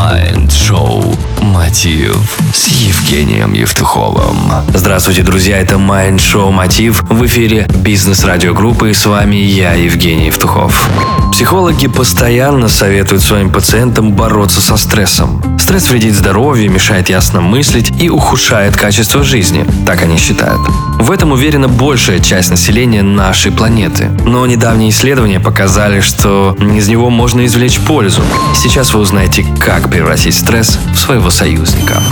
Mind -шоу «Мотив» с Евгением Евтуховым. Здравствуйте, друзья, это Mind -шоу «Мотив» в эфире бизнес-радиогруппы и с вами я, Евгений Евтухов. Психологи постоянно советуют своим пациентам бороться со стрессом. Стресс вредит здоровью, мешает ясно мыслить и ухудшает качество жизни. Так они считают. В этом уверена большая часть населения нашей планеты. Но недавние исследования показали, что из него можно извлечь пользу. Сейчас вы узнаете, как превратить стресс в своего союзника.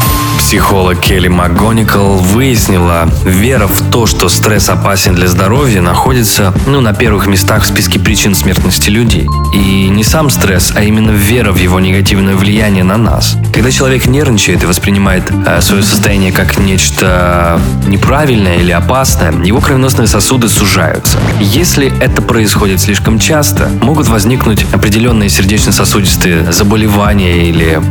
Психолог Келли МакГоникал выяснила, вера в то, что стресс опасен для здоровья, находится ну, на первых местах в списке причин смертности людей. И не сам стресс, а именно вера в его негативное влияние на нас. Когда человек нервничает и воспринимает э, свое состояние как нечто неправильное или опасное, его кровеносные сосуды сужаются. Если это происходит слишком часто, могут возникнуть определенные сердечно-сосудистые заболевания или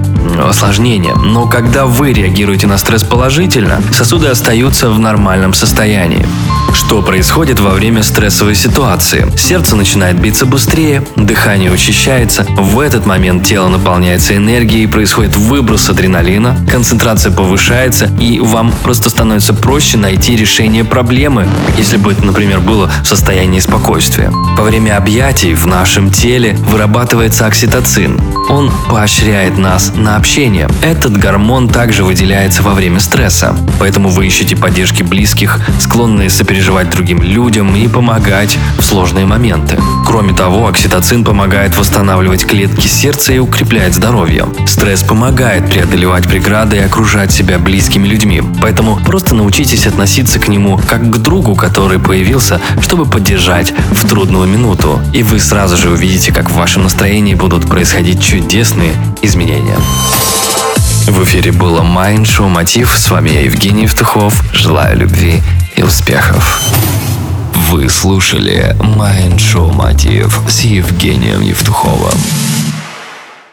осложнения. Но когда вы реагируете на стресс положительно, сосуды остаются в нормальном состоянии. Что происходит во время стрессовой ситуации? Сердце начинает биться быстрее, дыхание учащается, в этот момент тело наполняется энергией, происходит выброс адреналина, концентрация повышается, и вам просто становится проще найти решение проблемы, если бы это, например, было в состоянии спокойствия. Во время объятий в нашем теле вырабатывается окситоцин. Он поощряет нас на общение. Этот гормон также выделяется во время стресса, поэтому вы ищете поддержки близких, склонные сопереживать другим людям и помогать в сложные моменты. Кроме того, окситоцин помогает восстанавливать клетки сердца и укрепляет здоровье. Стресс помогает преодолевать преграды и окружать себя близкими людьми, поэтому просто научитесь относиться к нему как к другу, который появился, чтобы поддержать в трудную минуту. И вы сразу же увидите, как в вашем настроении будут происходить чудесные изменения. В эфире было Mind Шоу Мотив. С вами я, Евгений Евтухов. Желаю любви и успехов. Вы слушали Mind Шоу Мотив с Евгением Евтуховым.